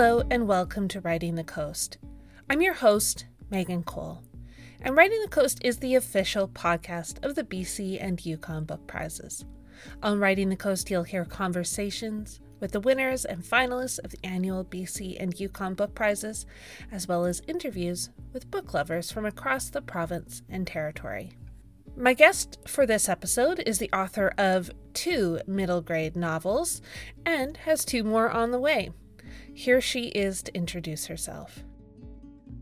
Hello, and welcome to Writing the Coast. I'm your host, Megan Cole, and Writing the Coast is the official podcast of the BC and Yukon Book Prizes. On Writing the Coast, you'll hear conversations with the winners and finalists of the annual BC and Yukon Book Prizes, as well as interviews with book lovers from across the province and territory. My guest for this episode is the author of two middle grade novels and has two more on the way. Here she is to introduce herself.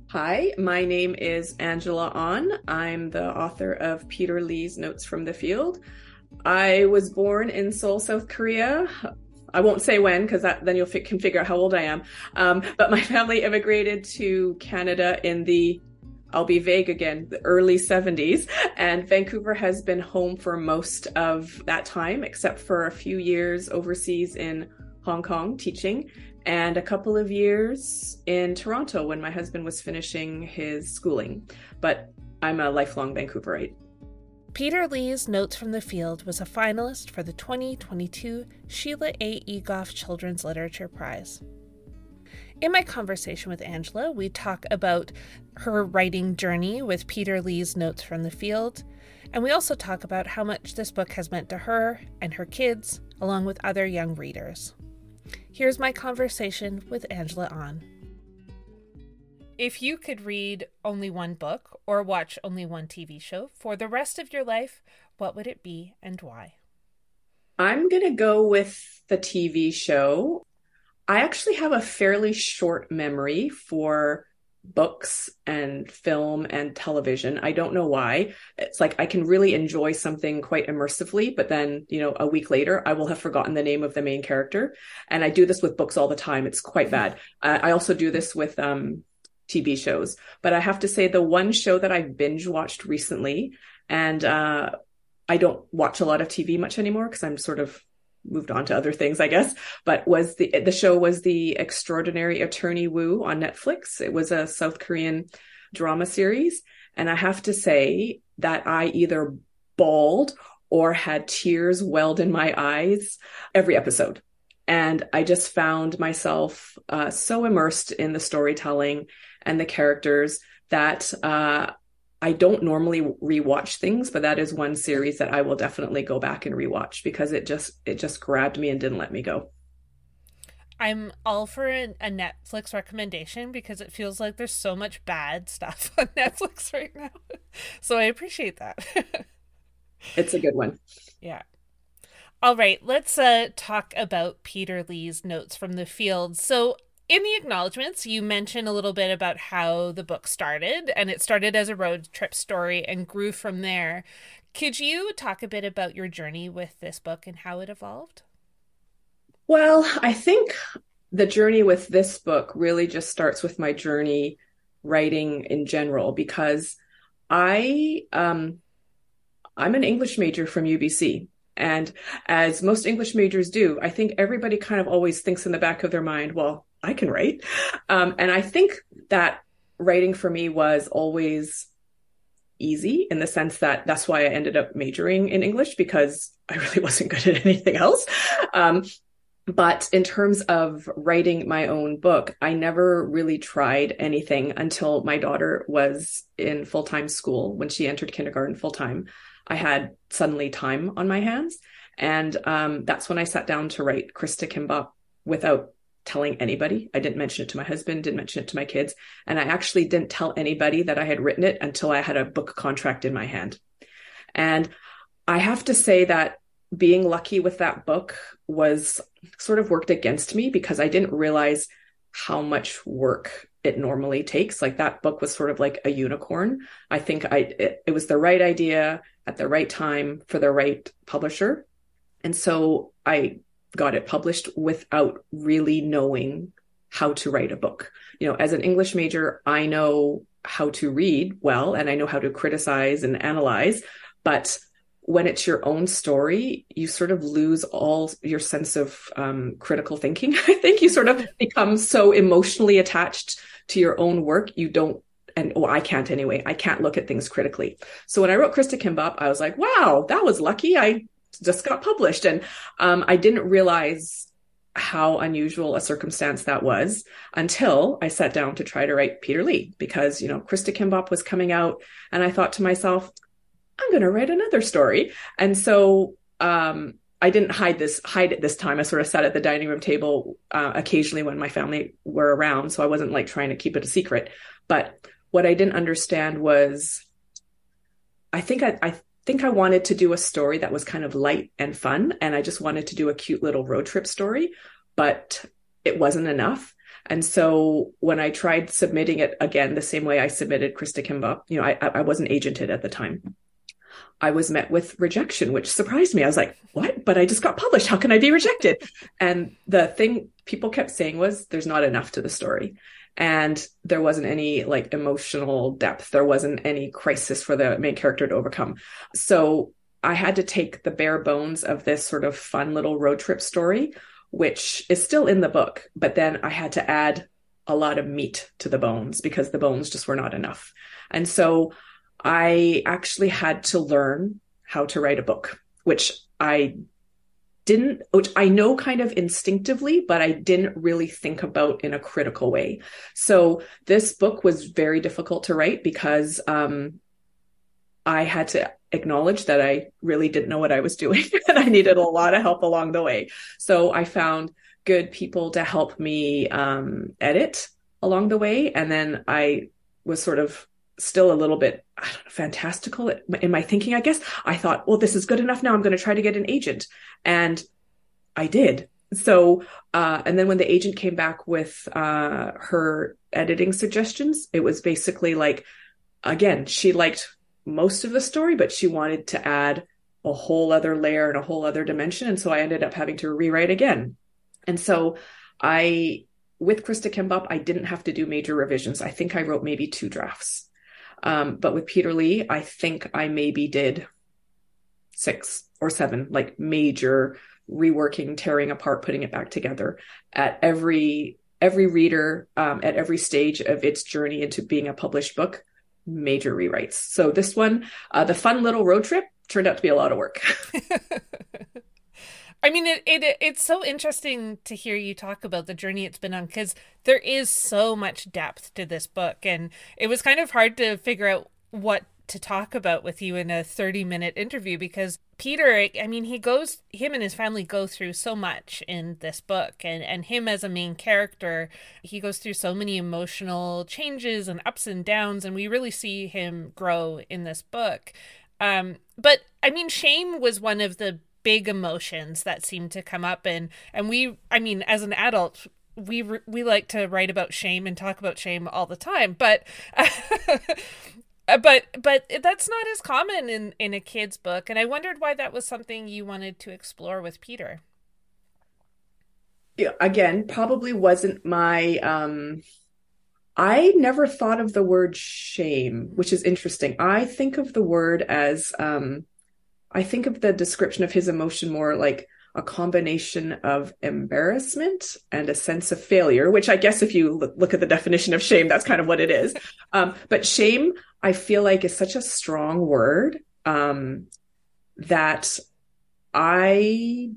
Hi, my name is Angela Ahn. I'm the author of Peter Lee's Notes from the Field. I was born in Seoul, South Korea. I won't say when because then you can figure out how old I am. Um, but my family immigrated to Canada in the I'll be vague again, the early 70s. And Vancouver has been home for most of that time, except for a few years overseas in Hong Kong teaching and a couple of years in Toronto when my husband was finishing his schooling. But I'm a lifelong Vancouverite. Peter Lee's Notes from the Field was a finalist for the 2022 Sheila A. Egoff Children's Literature Prize. In my conversation with Angela, we talk about her writing journey with Peter Lee's Notes from the Field, and we also talk about how much this book has meant to her and her kids, along with other young readers. Here's my conversation with Angela Ahn. If you could read only one book or watch only one TV show for the rest of your life, what would it be and why? I'm going to go with the TV show. I actually have a fairly short memory for books and film and television. I don't know why. It's like I can really enjoy something quite immersively, but then, you know, a week later, I will have forgotten the name of the main character. And I do this with books all the time. It's quite bad. I also do this with um, TV shows. But I have to say, the one show that I binge watched recently, and uh, I don't watch a lot of TV much anymore because I'm sort of moved on to other things, I guess. But was the the show was the Extraordinary Attorney Woo on Netflix. It was a South Korean drama series, and I have to say that I either bawled or had tears welled in my eyes every episode. And I just found myself uh, so immersed in the storytelling and the characters that uh, I don't normally rewatch things, but that is one series that I will definitely go back and rewatch because it just it just grabbed me and didn't let me go. I'm all for a, Netflix recommendation because it feels like there's so much bad stuff on Netflix right now. So I appreciate that. it's a good one. Yeah. All right, let's uh, talk about Peter Lee's notes from the field. So in the acknowledgments, you mention a little bit about how the book started, and it started as a road trip story and grew from there. Could you talk a bit about your journey with this book and how it evolved? Well, I think the journey with this book really just starts with my journey writing in general because I um I'm an English major from UBC and as most English majors do, I think everybody kind of always thinks in the back of their mind, well, I can write. Um, and I think that writing for me was always easy in the sense that that's why I ended up majoring in English because I really wasn't good at anything else. Um, but in terms of writing my own book, I never really tried anything until my daughter was in full time school. When she entered kindergarten full time, I had suddenly time on my hands. And um, that's when I sat down to write Krista Kim-Bap without telling anybody. I didn't mention it to my husband, didn't mention it to my kids. And I actually didn't tell anybody that I had written it until I had a book contract in my hand. And I have to say that being lucky with that book was sort of worked against me because I didn't realize how much work it normally takes. Like that book was sort of like a unicorn. I think I it, it was the right idea at the right time for the right publisher. And so I got it published without really knowing how to write a book. You know, as an English major, I know how to read well and I know how to criticize and analyze, but when it's your own story, you sort of lose all your sense of um, critical thinking. I think you sort of become so emotionally attached to your own work, you don't and oh, I can't anyway. I can't look at things critically. So when I wrote Krista Kim-Bap, I was like, wow, that was lucky. I just got published. And um, I didn't realize how unusual a circumstance that was until I sat down to try to write Peter Lee because, you know, Krista Kim-Bap was coming out and I thought to myself, I'm going to write another story. And so, um, I didn't hide this, hide it this time. I sort of sat at the dining room table, uh, occasionally when my family were around. So I wasn't like trying to keep it a secret. But what I didn't understand was, I think I, I think I wanted to do a story that was kind of light and fun. And I just wanted to do a cute little road trip story, but it wasn't enough. And so when I tried submitting it again, the same way I submitted Krista Kim-Bap, you know, I, I wasn't agented at the time. I was met with rejection, which surprised me. I was like, what? But I just got published. How can I be rejected? And the thing people kept saying was, there's not enough to the story and there wasn't any like emotional depth. There wasn't any crisis for the main character to overcome. So i had to take the bare bones of this sort of fun little road trip story which is still in the book but then i had to add a lot of meat to the bones because the bones just were not enough. And so i actually had to learn how to write a book which i didn't, which I know kind of instinctively, but I didn't really think about in a critical way. So this book was very difficult to write because um, I had to acknowledge that I really didn't know what I was doing and I needed a lot of help along the way. So I found good people to help me um, edit along the way. And then I was sort of still a little bit know, fantastical in my thinking, I guess. I thought, well, this is good enough now. I'm going to try to get an agent. And I did. So, uh, and then when the agent came back with uh, her editing suggestions, it was basically like, again, she liked most of the story, but she wanted to add a whole other layer and a whole other dimension. And so I ended up having to rewrite again. And so I, with Krista Kim-Bap, I didn't have to do major revisions. I think I wrote maybe two drafts. Um, but with Peter Lee, I think I maybe did six or seven, like major reworking, tearing apart, putting it back together. At every every reader um, at every stage of its journey into being a published book major rewrites. So this one uh, the fun little road trip turned out to be a lot of work I mean, it, it it's so interesting to hear you talk about the journey it's been on because there is so much depth to this book, and it was kind of hard to figure out what to talk about with you in a 30 minute interview because Peter, I mean, he goes, him and his family go through so much in this book, and, and him as a main character, he goes through so many emotional changes and ups and downs, and we really see him grow in this book. Um, but I mean, shame was one of the big emotions that seem to come up. And and we i mean as an adult we we like to write about shame and talk about shame all the time. But but but that's not as common in in a kid's book. And i wondered why that was something you wanted to explore with peter. Yeah again probably wasn't my um I never thought of the word shame, which is interesting. I think of the word as um, I think of the description of his emotion more like a combination of embarrassment and a sense of failure, which I guess if you look at the definition of shame, that's kind of what it is. Um, but shame, I feel like is such a strong word um, that I,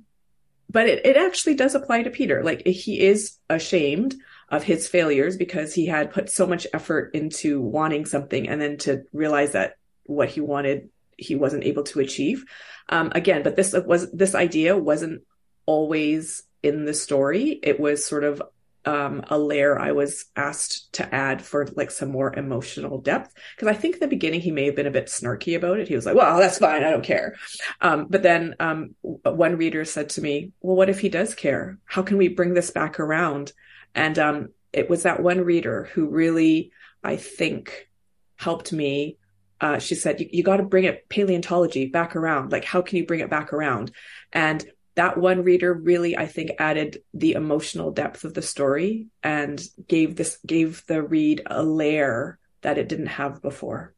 but it, it actually does apply to Peter. Like he is ashamed of his failures because he had put so much effort into wanting something and then to realize that what he wanted he wasn't able to achieve. Um, again, but this was this idea wasn't always in the story. It was sort of um, a layer I was asked to add for like some more emotional depth. Because I think in the beginning he may have been a bit snarky about it. He was like, "Well, that's fine, I don't care." Um, but then um, one reader said to me, "Well, what if he does care? How can we bring this back around?" And um, it was that one reader who really, I think, helped me uh, she said, you, you got to bring it paleontology back around. Like, how can you bring it back around? And that one reader really, I think, added the emotional depth of the story and gave this, gave the read a layer that it didn't have before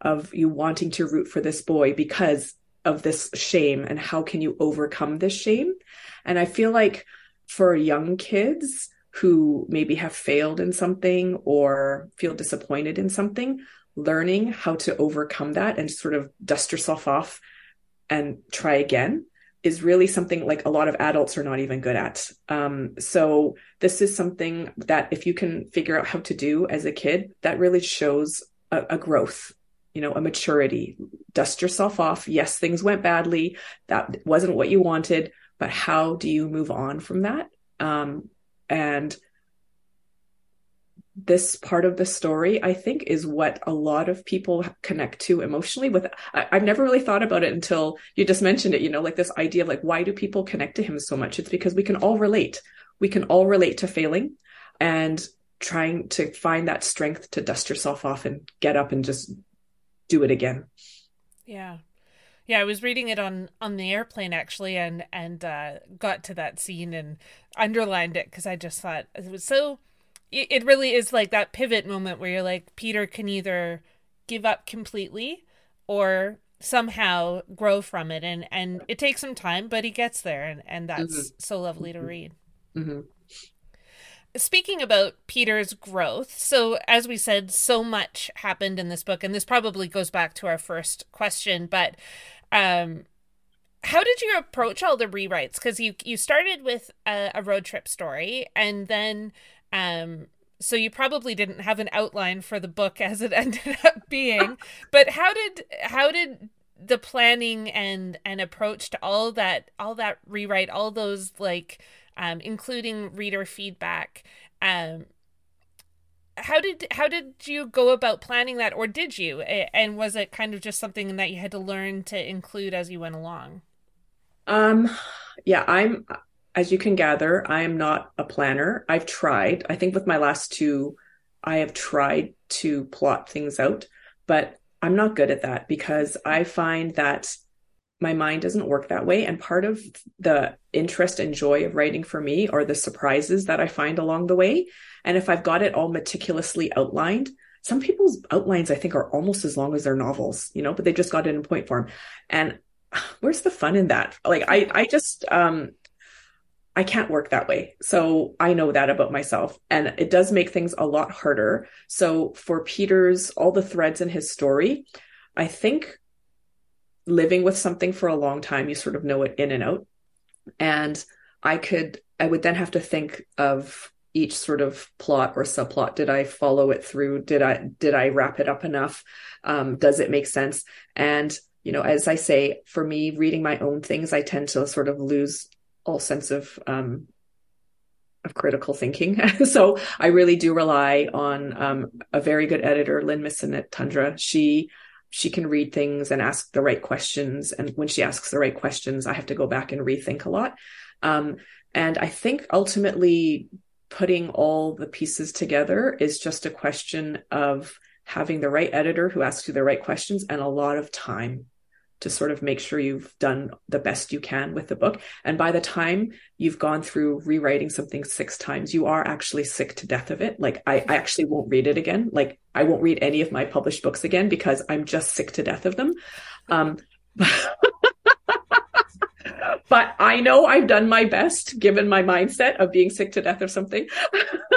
of you wanting to root for this boy because of this shame and how can you overcome this shame? And I feel like for young kids who maybe have failed in something or feel disappointed in something, learning how to overcome that and sort of dust yourself off and try again is really something like a lot of adults are not even good at. Um, so this is something that if you can figure out how to do as a kid, that really shows a, a growth, you know, a maturity. Dust yourself off. Yes, things went badly. That wasn't what you wanted, but how do you move on from that? Um, and this part of the story, I think, is what a lot of people connect to emotionally with. I, have never really thought about it until you just mentioned it, you know, like this idea of like, why do people connect to him so much? It's because we can all relate. We can all relate to failing and trying to find that strength to dust yourself off and get up and just do it again. Yeah. Yeah, I was reading it on on the airplane actually, and and uh, got to that scene and underlined it because I just thought it was so it really is like that pivot moment where you're like Peter can either give up completely or somehow grow from it and and it takes some time but he gets there and and that's mm-hmm. so lovely to read mm-hmm. speaking about peter's growth so as we said so much happened in this book and this probably goes back to our first question but um how did you approach all the rewrites because you you started with a, a road trip story and then um, so you probably didn't have an outline for the book as it ended up being. but how did how did the planning and and approach to all that all that rewrite, all those like um, including reader feedback, um, how did how did you go about planning that? Or did you? And was it kind of just something that you had to learn to include as you went along? Um yeah i'm as you can gather, I am not a planner. I've tried. I think with my last two, I have tried to plot things out, but I'm not good at that because I find that my mind doesn't work that way. And part of the interest and joy of writing for me are the surprises that I find along the way. And if I've got it all meticulously outlined, some people's outlines I think are almost as long as their novels, you know, but they just got it in point form. And where's the fun in that? Like I, I just, um, I can't work that way. So I know that about myself. And it does make things a lot harder. So for Peter's, all the threads in his story, I think living with something for a long time, you sort of know it in and out. And I could, I would then have to think of each sort of plot or subplot. Did I follow it through? Did I, did I wrap it up enough? Um, does it make sense? And you know, as I say, for me, reading my own things, I tend to sort of lose all sense of um, of critical thinking. so I really do rely on um, a very good editor, Lynne Missen at Tundra. She she can read things and ask the right questions, and when she asks the right questions, I have to go back and rethink a lot. Um, and I think ultimately putting all the pieces together is just a question of having the right editor who asks you the right questions and a lot of time to sort of make sure you've done the best you can with the book. And by the time you've gone through rewriting something six times, you are actually sick to death of it. Like I, I actually won't read it again. Like I won't read any of my published books again because I'm just sick to death of them. Um, but I know I've done my best given my mindset of being sick to death of something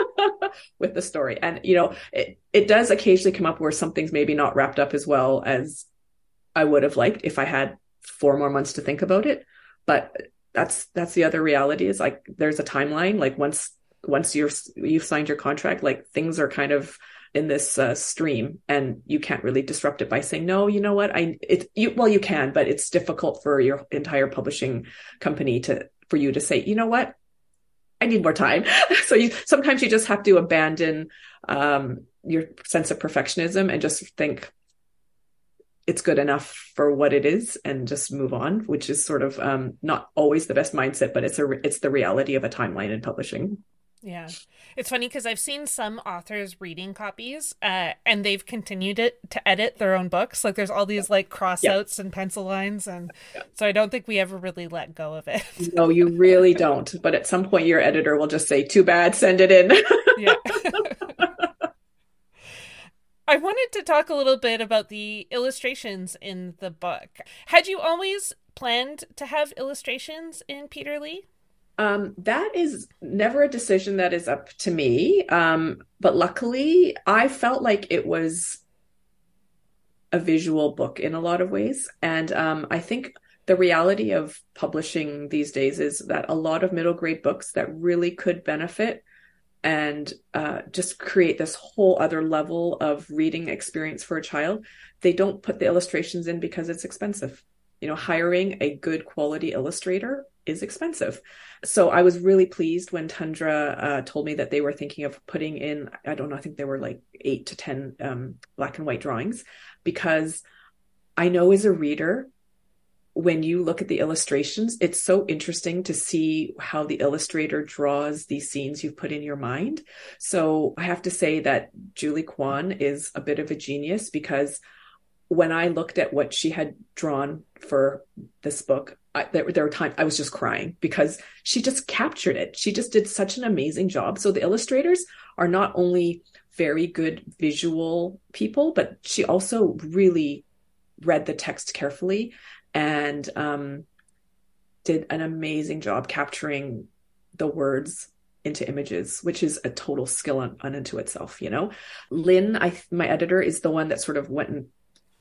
with the story. And, you know, it, it does occasionally come up where something's maybe not wrapped up as well as I would have liked if I had four more months to think about it. But that's that's the other reality is like there's a timeline. Like once once you're you've signed your contract, like things are kind of in this uh, stream and you can't really disrupt it by saying no you know what i it you well you can but it's difficult for your entire publishing company to for you to say you know what i need more time so you sometimes you just have to abandon um, your sense of perfectionism and just think it's good enough for what it is and just move on which is sort of um, not always the best mindset but it's a it's the reality of a timeline in publishing. Yeah. It's funny because i've seen some authors reading copies uh, and they've continued it to edit their own books. Like there's all these like crossouts yeah. and pencil lines and yeah. so i don't think we ever really let go of it. No you really don't. But at some point your editor will just say too bad send it in. Yeah I wanted to talk a little bit about the illustrations in the book. Had you always planned to have illustrations in Peter Lee? Um, that is never a decision that is up to me. Um, but luckily, I felt like it was a visual book in a lot of ways. And um, I think the reality of publishing these days is that a lot of middle grade books that really could benefit and uh, just create this whole other level of reading experience for a child, they don't put the illustrations in because it's expensive. You know, hiring a good quality illustrator is expensive. So I was really pleased when Tundra uh, told me that they were thinking of putting in, I don't know, I think there were like eight to 10 um, black and white drawings because I know as a reader, when you look at the illustrations, it's so interesting to see how the illustrator draws these scenes you've put in your mind. So I have to say that Julie Kwan is a bit of a genius because when I looked at what she had drawn for this book, I, there, there were times I was just crying because she just captured it. She just did such an amazing job. So the illustrators are not only very good visual people, but she also really read the text carefully and um, did an amazing job capturing the words into images, which is a total skill on, unto itself. You know, Lynne, I my editor is the one that sort of went and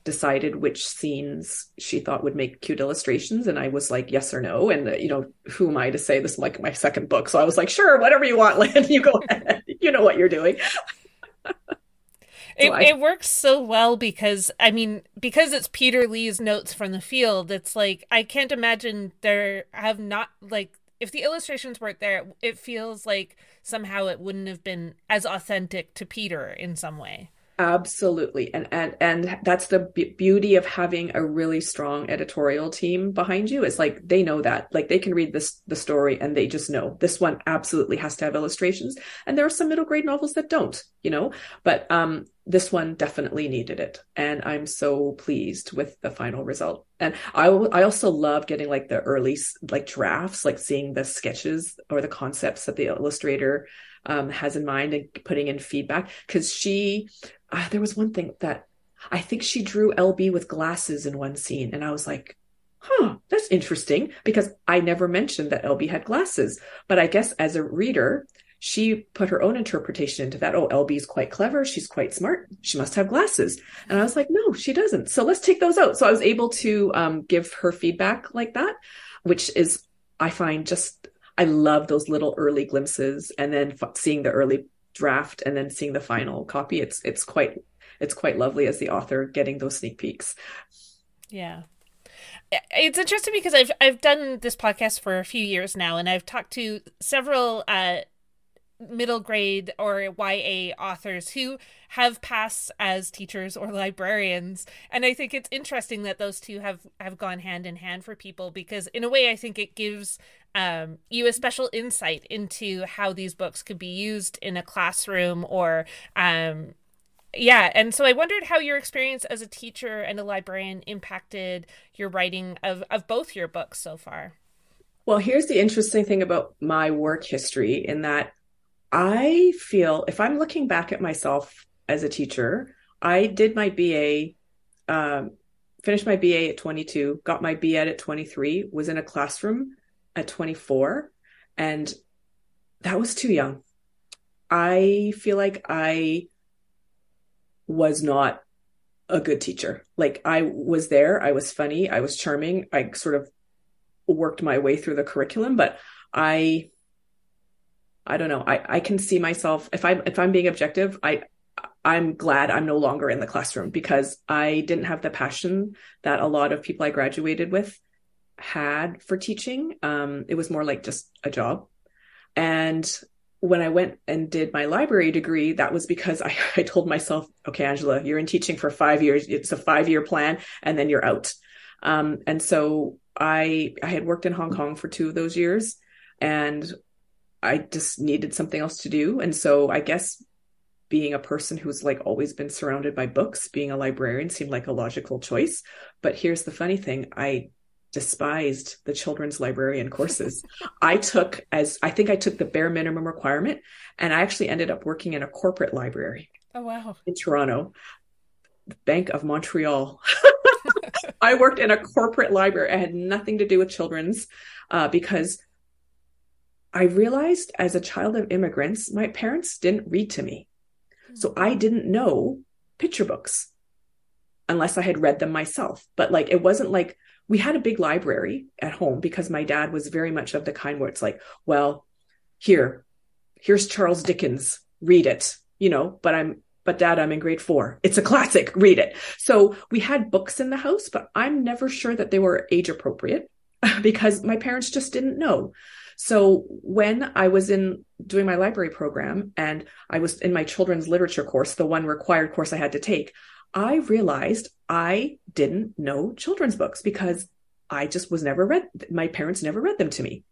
decided which scenes she thought would make cute illustrations and i was like yes or no and you know who am i to say this is like my second book? So i was like sure whatever you want lynne you go ahead. You know what you're doing it, I... it works so well because i mean because it's peter lee's notes from the field it's like i can't imagine there have not like if the illustrations weren't there it feels like somehow it wouldn't have been as authentic to peter in some way Absolutely. And and and that's the beauty of having a really strong editorial team behind you. It's like they know that. Like they can read this the story and they just know this one absolutely has to have illustrations. And there are some middle grade novels that don't, you know. But um this one definitely needed it and i'm so pleased with the final result and i i also love getting like the early like drafts like seeing the sketches or the concepts that the illustrator um, has in mind and putting in feedback because she uh, there was one thing that I think she drew LB with glasses in one scene, and I was like, huh, that's interesting because I never mentioned that LB had glasses. But I guess as a reader, she put her own interpretation into that. Oh, LB is quite clever. She's quite smart. She must have glasses. And I was like, no, she doesn't. So let's take those out. So I was able to um, give her feedback like that, which is, I find just, I love those little early glimpses and then f- seeing the early draft and then seeing the final copy. It's it's quite it's quite lovely as the author getting those sneak peeks. Yeah. It's interesting because I've I've done this podcast for a few years now, and I've talked to several uh, middle grade or YA authors who have passed as teachers or librarians, and I think it's interesting that those two have have gone hand in hand for people because in a way I think it gives um, you a special insight into how these books could be used in a classroom or um, yeah. And so i wondered how your experience as a teacher and a librarian impacted your writing of, of both your books so far. Well here's the interesting thing about my work history in that i feel if i'm looking back at myself as a teacher i did my ba um, finished my ba at 22 got my B.Ed at 23 was in a classroom at 24 and that was too young. I feel like I was not a good teacher. Like I was there, I was funny, I was charming, I sort of worked my way through the curriculum, but I I don't know. I I can see myself if I'm if I'm being objective, I I'm glad I'm no longer in the classroom because I didn't have the passion that a lot of people I graduated with had for teaching. Um, it was more like just a job. And when I went and did my library degree, that was because I, I told myself, okay, Angela, you're in teaching for five years. It's a five year plan and then you're out. Um, and so I, I had worked in Hong Kong for two of those years and I just needed something else to do. And so I guess being a person who's like always been surrounded by books, being a librarian seemed like a logical choice. But here's the funny thing. I despised the children's librarian courses. I took as I think I took the bare minimum requirement and I actually ended up working in a corporate library. Oh wow. In Toronto. Bank of Montreal. I worked in a corporate library. I had nothing to do with children's uh, because I realized as a child of immigrants, my parents didn't read to me. So I mm-hmm. didn't know picture books unless I had read them myself. But like, it wasn't like we had a big library at home because my dad was very much of the kind where it's like, well, here, here's Charles Dickens, read it, you know, but I'm, but dad, I'm in grade four. It's a classic, read it. So we had books in the house, but I'm never sure that they were age appropriate because my parents just didn't know. So when I was in doing my library program and I was in my children's literature course, the one required course I had to take, I realized I didn't know children's books because I just was never read, my parents never read them to me.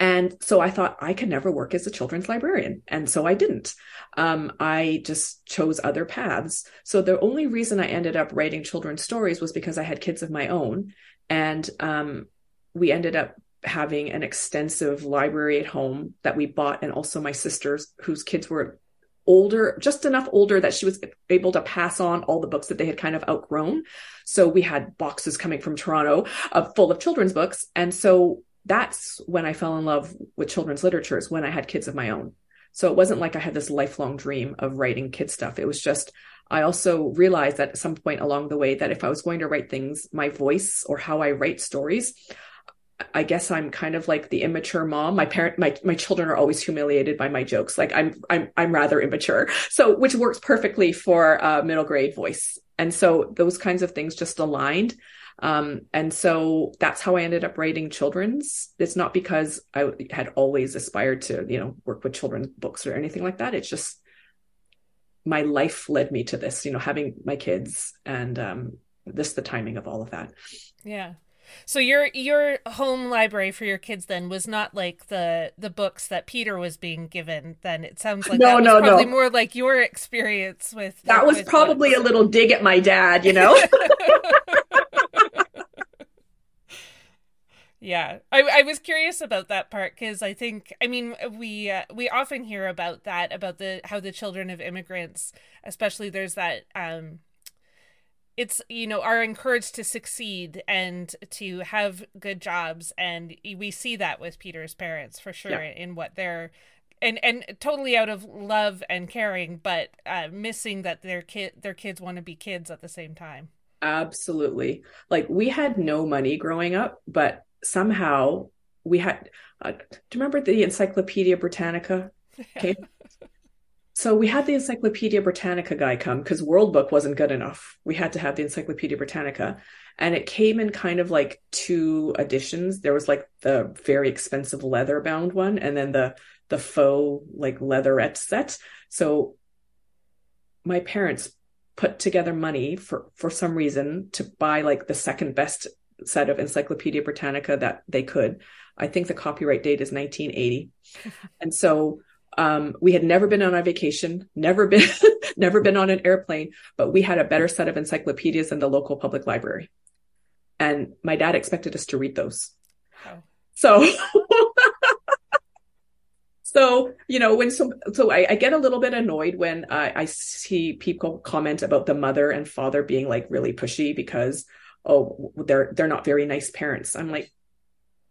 And so I thought I could never work as a children's librarian. And so I didn't. Um, I just chose other paths. So the only reason I ended up writing children's stories was because I had kids of my own. And um, we ended up having an extensive library at home that we bought and also my sister's whose kids were older just enough older that she was able to pass on all the books that they had kind of outgrown. So we had boxes coming from toronto uh, full of children's books. And so that's when i fell in love with children's literatures when i had kids of my own. So it wasn't like i had this lifelong dream of writing kid stuff. It was just I also realized at some point along the way that if I was going to write things, my voice or how I write stories, I guess I'm kind of like the immature mom. My parent, my my children are always humiliated by my jokes. Like I'm I'm I'm rather immature. So which works perfectly for a middle grade voice. And so those kinds of things just aligned. Um, and so that's how I ended up writing children's. It's not because I had always aspired to, you know, work with children's books or anything like that. It's just my life led me to this, you know, having my kids and um, this the timing of all of that. Yeah. So your your home library for your kids then was not like the the books that Peter was being given. Then it sounds like no, no, probably no. more like your experience with. That was with probably books. a little dig at my dad, you know. yeah, I I was curious about that part because I think I mean we uh, we often hear about that about the how the children of immigrants, especially there's that um it's you know are encouraged to succeed and to have good jobs and we see that with peter's parents for sure yeah. in what they're and and totally out of love and caring but uh, missing that their kid their kids want to be kids at the same time. Absolutely. Like we had no money growing up but somehow we had uh, do you remember the encyclopedia britannica okay So we had the Encyclopedia Britannica guy come because World Book wasn't good enough. We had to have the Encyclopedia Britannica. And it came in kind of like two editions. There was like the very expensive leather bound one and then the the faux like leatherette set. So my parents put together money for for some reason to buy like the second best set of Encyclopedia Britannica that they could. I think the copyright date is 1980. and so um, we had never been on a vacation, never been, never been on an airplane, but we had a better set of encyclopedias than the local public library. And my dad expected us to read those. Oh. So, so, you know, when some, so I, I, get a little bit annoyed when uh, I see people comment about the mother and father being like really pushy because, oh, they're, they're not very nice parents. I'm like,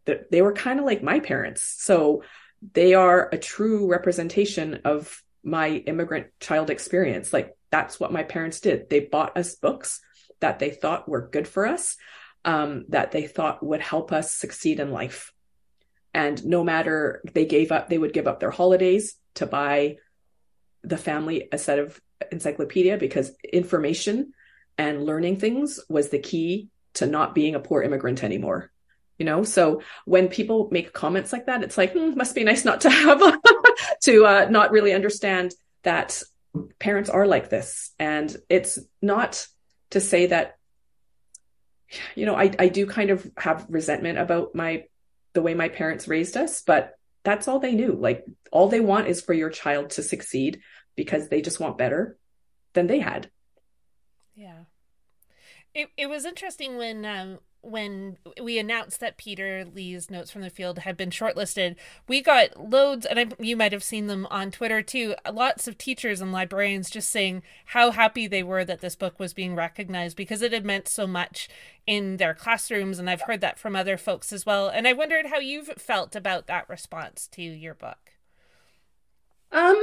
they were kind of like my parents. So they are a true representation of my immigrant child experience. Like that's what my parents did. They bought us books that they thought were good for us, um, that they thought would help us succeed in life. And no matter they gave up, they would give up their holidays to buy the family a set of encyclopedia because information and learning things was the key to not being a poor immigrant anymore you know? So when people make comments like that it's like hmm, must be nice not to have to uh, not really understand that parents are like this. And it's not to say that you know I, I do kind of have resentment about my the way my parents raised us but that's all they knew. Like all they want is for your child to succeed because they just want better than they had. Yeah. It, it was interesting when um, when we announced that Peter Lee's Notes from the Field had been shortlisted, we got loads, and I, you might have seen them on Twitter too. Lots of teachers and librarians just saying how happy they were that this book was being recognized because it had meant so much in their classrooms, and I've heard that from other folks as well. And I wondered how you've felt about that response to your book. Um,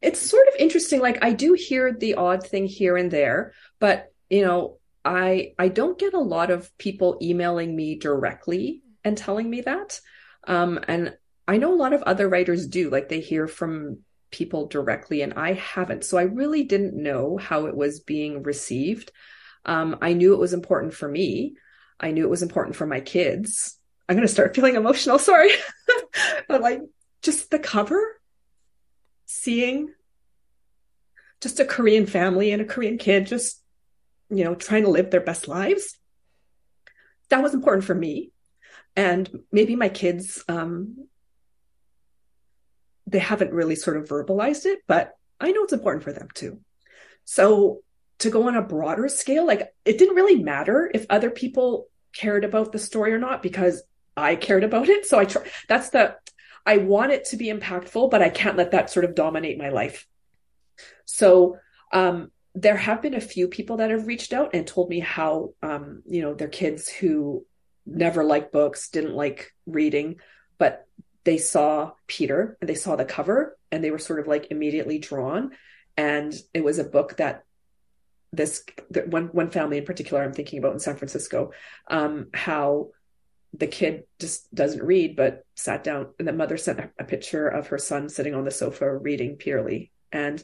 it's sort of interesting. Like I do hear the odd thing here and there, but you know, I I don't get a lot of people emailing me directly and telling me that. Um, and I know a lot of other writers do, like they hear from people directly, and I haven't. So I really didn't know how it was being received. Um, I knew it was important for me. I knew it was important for my kids. I'm going to start feeling emotional. Sorry. but like just the cover, seeing just a Korean family and a Korean kid just, you know, trying to live their best lives. That was important for me. And maybe my kids, um, they haven't really sort of verbalized it, but I know it's important for them too. So to go on a broader scale, like it didn't really matter if other people cared about the story or not because I cared about it. So I try, that's the, I want it to be impactful, but I can't let that sort of dominate my life. So, um, there have been a few people that have reached out and told me how, um, you know, their kids who never liked books, didn't like reading, but they saw Peter and they saw the cover and they were sort of like immediately drawn. And it was a book that this one one family in particular I'm thinking about in San Francisco, um, how the kid just doesn't read, but sat down and the mother sent a picture of her son sitting on the sofa reading Peter Lee. And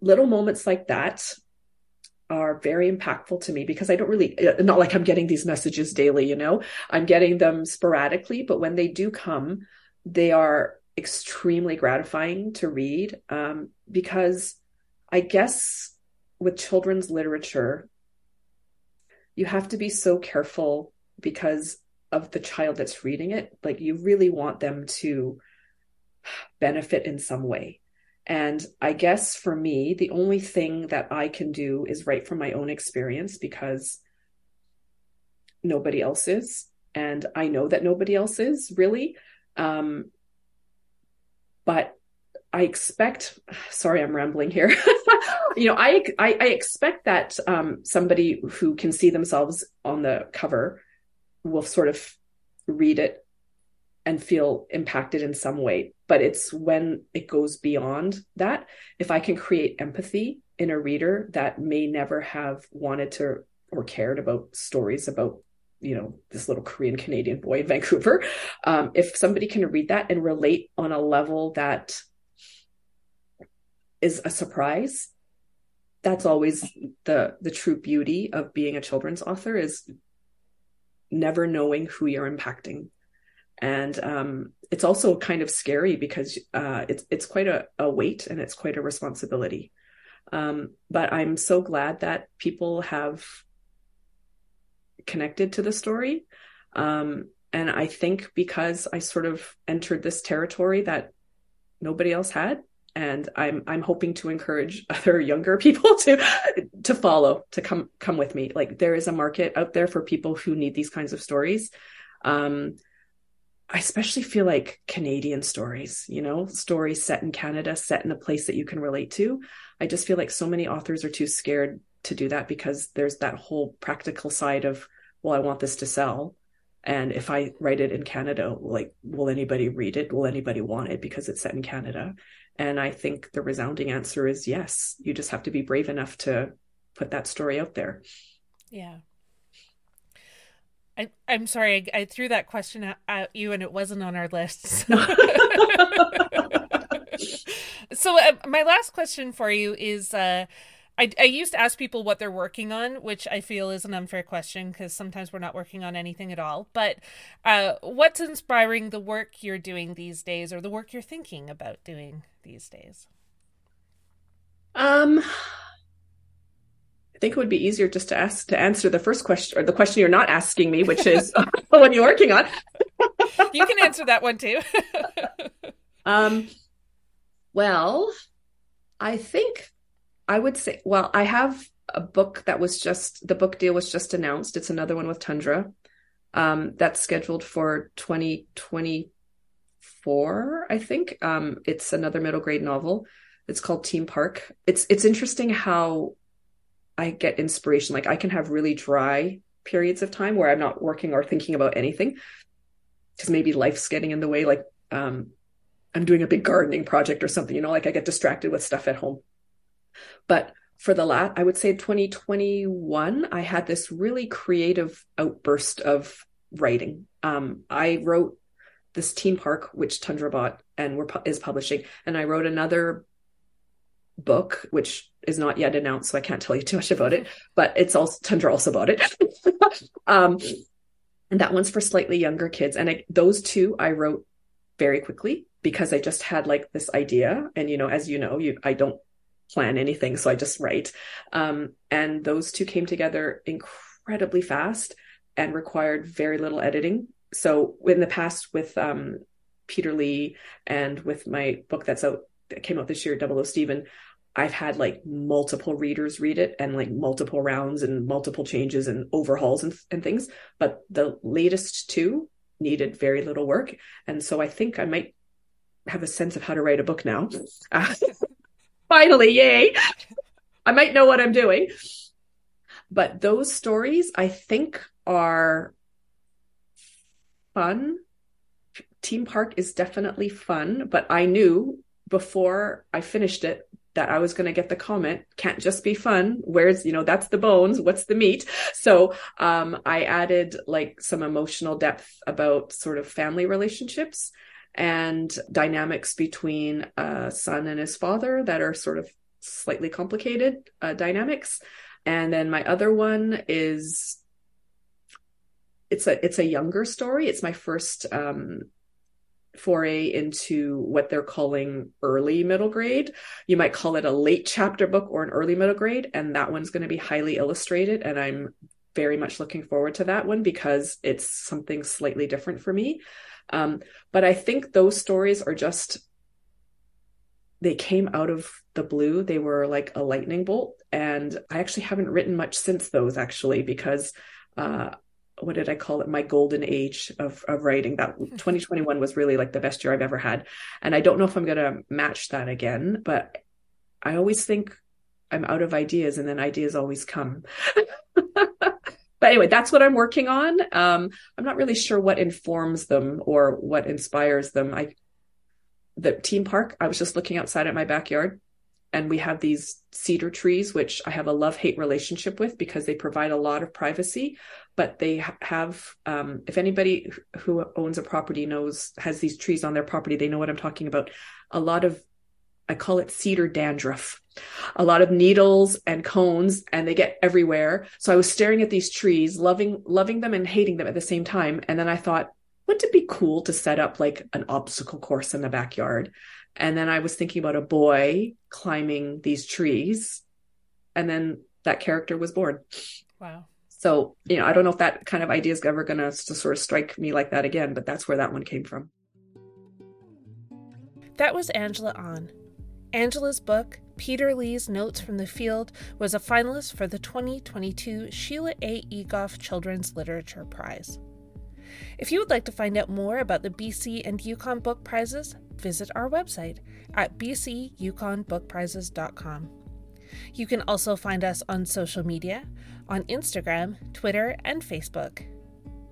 little moments like that are very impactful to me because I don't really, uh, not like I'm getting these messages daily, you know, I'm getting them sporadically, but when they do come, they are extremely gratifying to read um, because I guess with children's literature, you have to be so careful because of the child that's reading it. Like you really want them to benefit in some way. And I guess for me, the only thing that I can do is write from my own experience because nobody else is. And I know that nobody else is really. Um, but I expect, sorry, I'm rambling here. you know, I, I, I expect that um, somebody who can see themselves on the cover will sort of read it and feel impacted in some way. But it's when it goes beyond that. If I can create empathy in a reader that may never have wanted to or cared about stories about you know this little korean canadian boy in vancouver um, if somebody can read that and relate on a level that is a surprise that's always the the true beauty of being a children's author is never knowing who you're impacting and um, it's also kind of scary because uh, it's it's quite a, a weight and it's quite a responsibility um, but i'm so glad that people have connected to the story. Um, and I think because I sort of entered this territory that nobody else had, and I'm I'm hoping to encourage other younger people to to follow to come come with me. Like there is a market out there for people who need these kinds of stories. Um, I especially feel like Canadian stories, you know, stories set in Canada, set in a place that you can relate to. I just feel like so many authors are too scared to do that because there's that whole practical side of well i want this to sell. And if i write it in canada like will anybody read it? Will anybody want it because it's set in canada? And i think the resounding answer is yes. You just have to be brave enough to put that story out there. Yeah I, I'm sorry, I, I threw that question at, at, you and it wasn't on our list. So, so uh, my last question for you is uh, I, I used to ask people what they're working on, which I feel is an unfair question because sometimes we're not working on anything at all. But uh, what's inspiring the work you're doing these days or the work you're thinking about doing these days? Um, I think it would be easier just to ask to answer the first question or the question you're not asking me, which is the one you're working on. you can answer that one too. um, well, I think I would say, well, I have a book that was just the book deal was just announced. It's another one with Tundra. Um, that's scheduled for 2024, I think. Um, it's another middle grade novel. It's called Tiny Park. It's it's interesting how I get inspiration. Like I can have really dry periods of time where I'm not working or thinking about anything because maybe life's getting in the way. Like um, I'm doing a big gardening project or something, you know, like I get distracted with stuff at home. But for the last, I would say 2021, I had this really creative outburst of writing. Um, I wrote this Tiny Park, which Tundra bought and is publishing, and I wrote another book, which is not yet announced, so I can't tell you too much about it. But it's also Tundra also bought it. um, and that one's for slightly younger kids. And I, those two I wrote very quickly because I just had like this idea. And, you know, as you know, you, I don't plan anything. So I just write. Um, and those two came together incredibly fast and required very little editing. So in the past with, um, Peter Lee and with my book that's out, that came out this year, Double O Stephen, I've had like multiple readers read it and like multiple rounds and multiple changes and overhauls and, and things. But the latest two needed very little work. And so I think I might have a sense of how to write a book now. Finally, yay. I might know what I'm doing. But those stories I think are fun. Tiny Park is definitely fun, but I knew before I finished it that I was going to get the comment, can't just be fun. Where's, you know, that's the bones. What's the meat? So, um, I added like some emotional depth about sort of family relationships and dynamics between a son and his father that are sort of slightly complicated uh, dynamics. And then my other one is it's a it's a younger story. It's my first um, foray into what they're calling early middle grade. You might call it a late chapter book or an early middle grade, and that one's going to be highly illustrated. And I'm very much looking forward to that one because it's something slightly different for me. Um, but I think those stories are just they came out of the blue. They were like a lightning bolt, and I actually haven't written much since those actually because uh, what did I call it? My golden age of of writing. That hmm. 2021 was really like the best year I've ever had, and I don't know if I'm going to match that again. But I always think I'm out of ideas, and then ideas always come. but anyway, that's what I'm working on. Um, I'm not really sure what informs them or what inspires them. I the Tiny Park. I was just looking outside at my backyard and we have these cedar trees which i have a love hate relationship with because they provide a lot of privacy but they have um, if anybody who owns a property knows has these trees on their property they know what i'm talking about. A lot of i call it cedar dandruff. A lot of needles and cones and they get everywhere. So i was staring at these trees loving loving them and hating them at the same time and then i thought wouldn't it be cool to set up like an obstacle course in the backyard and then I was thinking about a boy climbing these trees. And then that character was born. Wow. So, you know, I don't know if that kind of idea is ever going to sort of strike me like that again, but that's where that one came from. That was Angela Ahn. Angela's book, Peter Lee's Notes from the Field, was a finalist for the 2022 Sheila A. Egoff Children's Literature Prize. If you would like to find out more about the BC and Yukon Book Prizes, visit our website at bcyukonbookprizes.com. You can also find us on social media on Instagram, Twitter, and Facebook.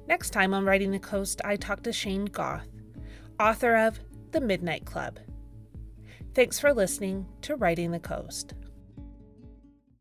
Next time on Writing the Coast, I talk to Shane Goth, author of The Midnight Club. Thanks for listening to Writing the Coast.